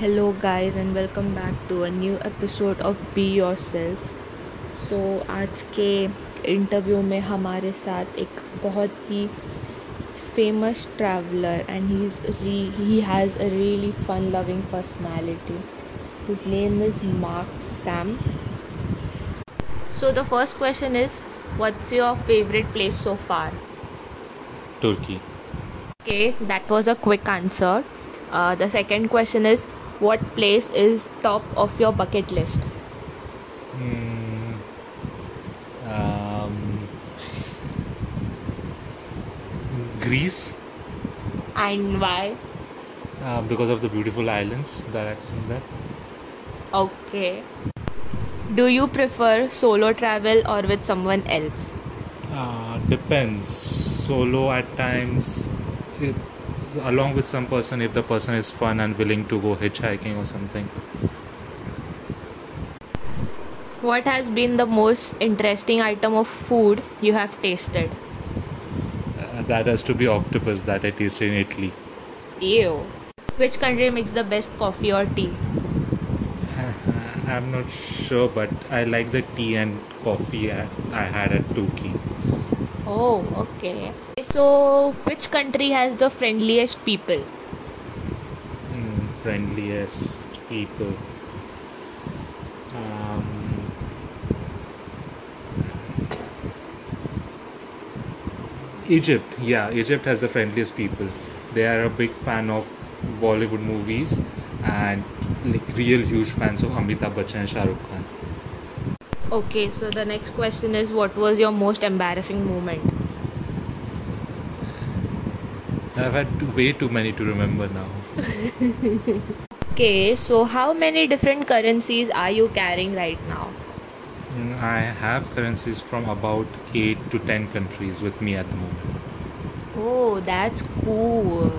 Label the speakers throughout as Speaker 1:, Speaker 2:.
Speaker 1: Hello guys and welcome back to a new episode of be your self so आज के interview में हमारे साथ एक बहुत ही famous traveller and he is he has a really fun loving personality his name is Mark Sam so the first question is what's your favourite place so far
Speaker 2: Turkey.
Speaker 1: Okay, that was a quick answer. Uh, the second question is what place is top of your bucket list?
Speaker 2: Hmm. Um, Greece,
Speaker 1: And why?
Speaker 2: uh, because of the beautiful islands that I've seen there.
Speaker 1: Okay. Do you prefer solo travel or with someone else?
Speaker 2: Uh, depends. Solo at times, if, along with some person if the person is fun and willing to go hitchhiking or something.
Speaker 1: What has been the most interesting item of food you have tasted?
Speaker 2: Uh, that has to be octopus that I tasted in Italy.
Speaker 1: Ew. Which country makes the best coffee or tea?
Speaker 2: I'm not sure, but I like the tea and coffee I, I had at Turkey.
Speaker 1: Oh, okay. So, which country has the friendliest people?
Speaker 2: Mm, friendliest people. Um, Egypt, yeah, Egypt has the friendliest people. They are a big fan of Bollywood movies and like real huge fans of Amitabh Bachchan and Shah Rukh Khan.
Speaker 1: Okay, so the next question is what was your most embarrassing moment?
Speaker 2: I've had too, way too many to remember now.
Speaker 1: Okay, so how many different currencies are you carrying right now?
Speaker 2: Mm, I have currencies from about 8 to 10 countries with me at the moment.
Speaker 1: Oh, that's cool.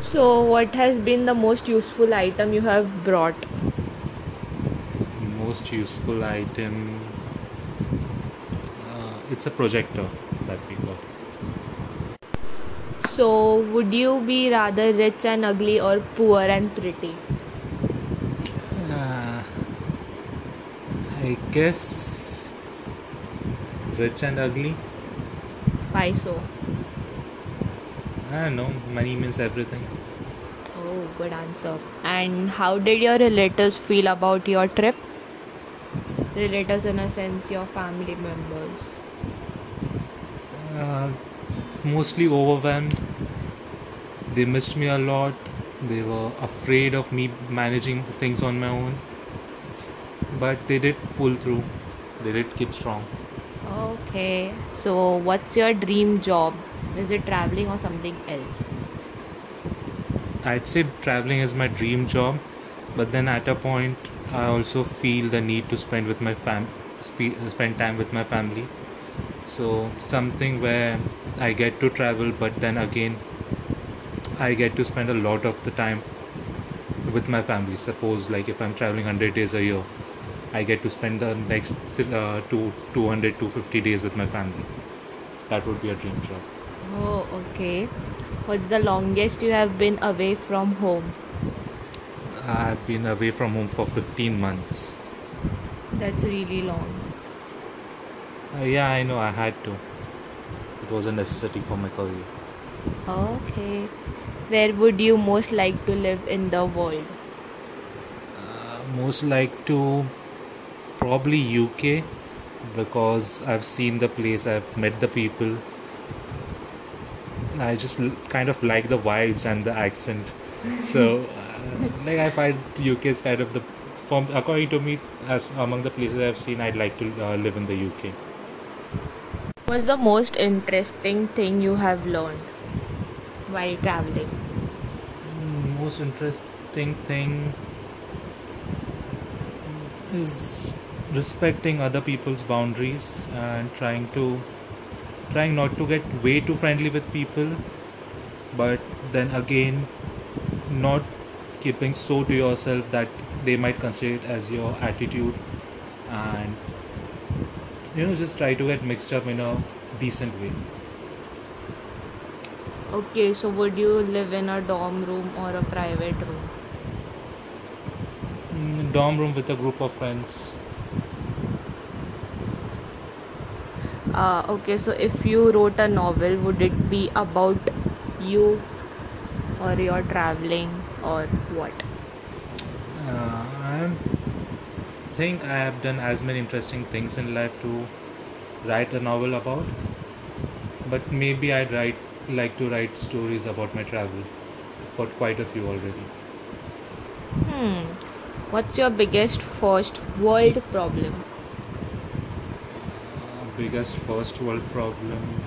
Speaker 1: So, what has been the most useful item you have brought?
Speaker 2: Most useful item. Uh, it's a projector that we got.
Speaker 1: So, would you be rather rich and ugly or poor and pretty?
Speaker 2: Uh, I guess rich and ugly.
Speaker 1: Why so?
Speaker 2: I don't know. Money means everything.
Speaker 1: Oh, good answer. And how did your relatives feel about your trip? Relatives, in a sense, your family members.
Speaker 2: Uh, mostly overwhelmed. They missed me a lot. They were afraid of me managing things on my own. But they did pull through. They did keep strong.
Speaker 1: Okay, so what's your dream job? Is it traveling or something else?
Speaker 2: I'd say traveling is my dream job, but then at a point, I also feel the need to spend with my fam, spe- spend time with my family. So something where I get to travel, but then again, I get to spend a lot of the time with my family. Suppose like if I'm traveling 100 days a year, I get to spend the next uh, two 200 250 days with my family. That would be a dream job.
Speaker 1: Oh, okay. What's the longest you have been away from home?
Speaker 2: I've been away from home for 15 months.
Speaker 1: That's really long.
Speaker 2: Uh, yeah, I know. I had to. It was a necessity for my career.
Speaker 1: Okay. Where would you most like to live in the world?
Speaker 2: Uh, most like to probably UK because I've seen the place, I've met the people. I just l- kind of like the vibes and the accent. So, uh, like I find UK is kind of the, from according to me, as among the places I've seen, I'd like to uh, live in the UK.
Speaker 1: What's the most interesting thing you have learned while traveling?
Speaker 2: Mm, Most interesting thing is respecting other people's boundaries and trying to trying not to get way too friendly with people but then again not keeping so to yourself that they might consider it as your attitude and you know just try to get mixed up in a decent way
Speaker 1: Okay, so would you live in a dorm room or a private room?
Speaker 2: Mm, dorm room with a group of friends.
Speaker 1: Uh, okay, so if you wrote a novel, would it be about you or your traveling or what?
Speaker 2: Uh, I think I have done as many interesting things in life to write a novel about, but maybe I'd write like to write stories about my travel. Got quite a few already.
Speaker 1: Hmm. What's your biggest first world problem?
Speaker 2: Uh, biggest first world problem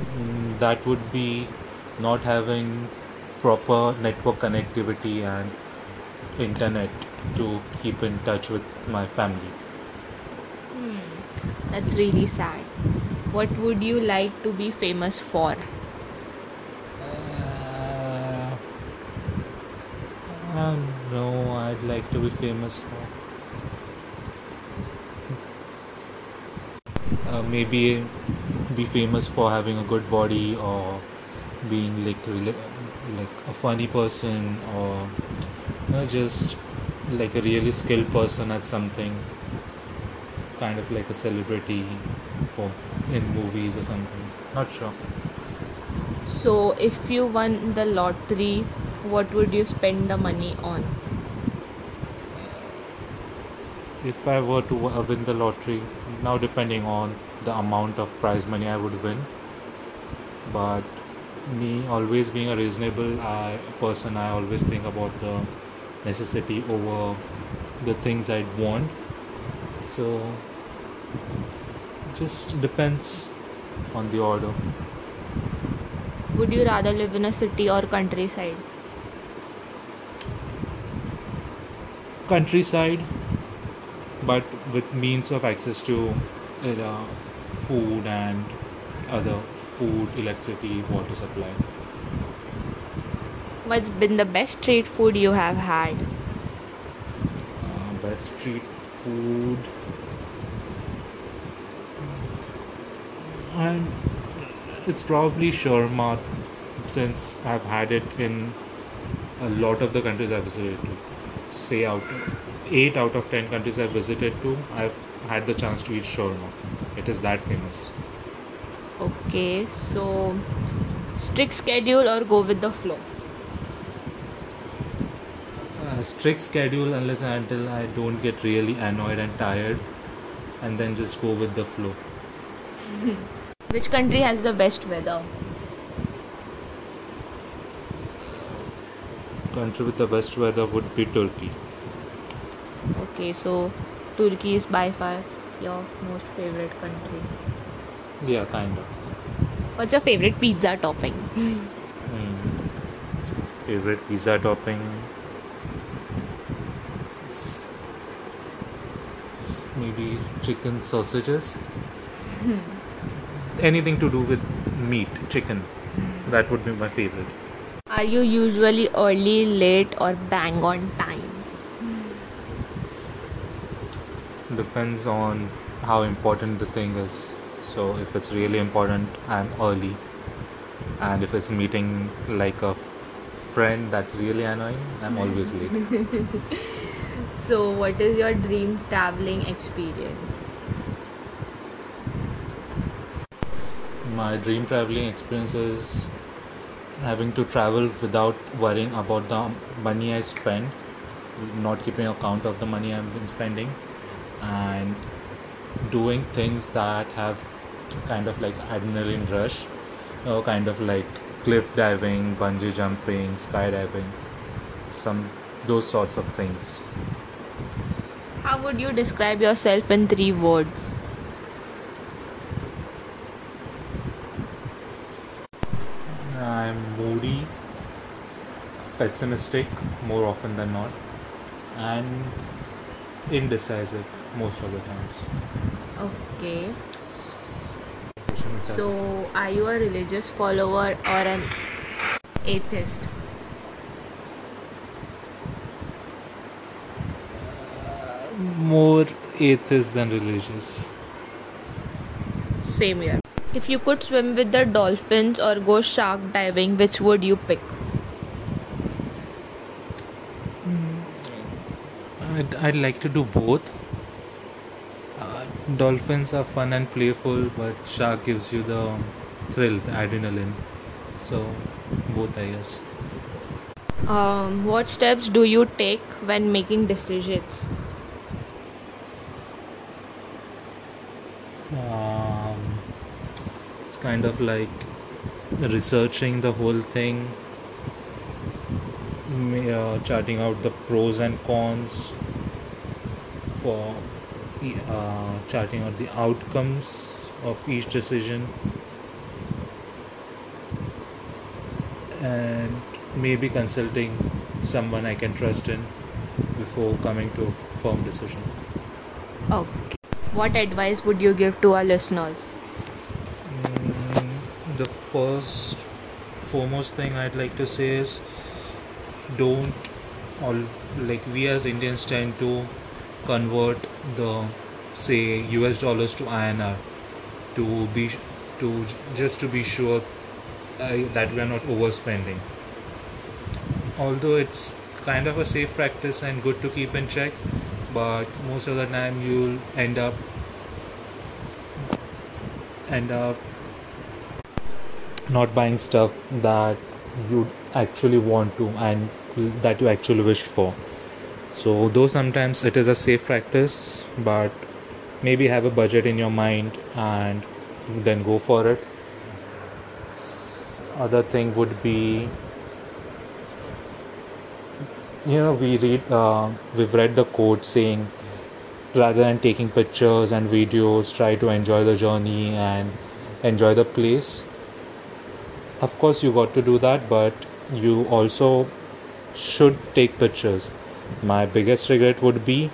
Speaker 2: Mm, that would be not having proper network connectivity and internet to keep in touch with my family.
Speaker 1: Hmm. That's really sad. What would you like to be famous for?
Speaker 2: Uh, I don't know. I'd like to be famous for. Uh, maybe be famous for having a good body or being like really, like a funny person or you know, just like a really skilled person at something kind of like a celebrity for in movies or something not sure
Speaker 1: So, if you won the lottery, what would you spend the money on?
Speaker 2: if I were to win the lottery, now depending on the amount of prize money I would win, but me always being a reasonable I, person, I always think about the necessity over the things I'd want. So, just depends on the order.
Speaker 1: Would you rather live in a city or countryside?
Speaker 2: Countryside, but with means of access to uh, food and other food, electricity, water supply.
Speaker 1: What's been the best street food you have had?
Speaker 2: Uh, best street food. And it's probably shawarma since I've had it in a lot of the countries I've visited to. Say out of 8 out of 10 countries I've visited to, I've had the chance to eat shawarma. It is that famous.
Speaker 1: Okay, so strict schedule or go with the flow?
Speaker 2: Uh, strict schedule unless and until I don't get really annoyed and tired, and then just go with the flow.
Speaker 1: Which country has the best weather?
Speaker 2: Country with the best weather would be Turkey.
Speaker 1: Okay, so Turkey is by far your most favorite country.
Speaker 2: Yeah, kind of.
Speaker 1: What's your favorite pizza topping?
Speaker 2: Mm. Favorite pizza topping? Maybe chicken sausages. Anything to do with meat, chicken. That would be my favorite.
Speaker 1: Are you usually early, late, or bang on time?
Speaker 2: Depends on how important the thing is. So if it's really important, I'm early. And if it's meeting like a friend that's really annoying, I'm always late.
Speaker 1: So, what is your dream traveling experience?
Speaker 2: My dream traveling experience is having to travel without worrying about the money I spend, not keeping account of the money I've been spending, and doing things that have kind of like adrenaline rush, or kind of like cliff diving, bungee jumping, skydiving, some those sorts of things.
Speaker 1: How would you describe yourself in three words?
Speaker 2: I'm moody, pessimistic more often than not, and indecisive most of the times.
Speaker 1: Okay. So, are you a religious follower or an atheist?
Speaker 2: more atheist than religious.
Speaker 1: Same here. If you could swim with the dolphins or go shark diving, which would you pick?
Speaker 2: Mm, I'd, I'd like to do both. Dolphins are fun and playful, but shark gives you the thrill, the adrenaline. So both, I guess.
Speaker 1: Um, what steps do you take when making decisions?
Speaker 2: Um, it's kind of like researching the whole thing, uh, charting out the pros and cons for uh, charting out the outcomes of each decision and maybe consulting someone I can trust in before coming to a firm decision.
Speaker 1: Okay. What advice would you give to our listeners?
Speaker 2: Mm, the first foremost thing I'd like to say is don't all like we as Indians tend to convert the say US dollars to INR to be to just to be sure uh, that we are not overspending. Although it's kind of a safe practice and good to keep in check, but most of the time you'll end up end up not buying stuff that you actually want to and that you actually wished for. So, though sometimes it is a safe practice, but maybe have a budget in your mind and then go for it. Other thing would be, you know, we read, uh, we've read the quote saying, rather than taking pictures and videos, try to enjoy the journey and enjoy the place. Of course, you got to do that, but you also should take pictures. My biggest regret would be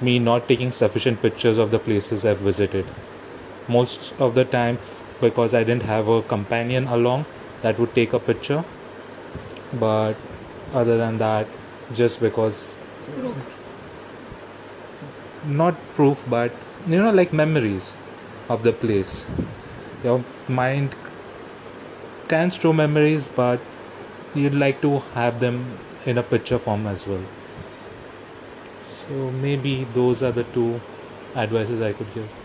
Speaker 2: me not taking sufficient pictures of the places I've visited. Most of the time, because I didn't have a companion along that would take a picture, but other than that, just because not proof, but you know, like memories of the place. Your mind can store memories, but you'd like to have them in a picture form as well. So maybe those are the two advices I could give.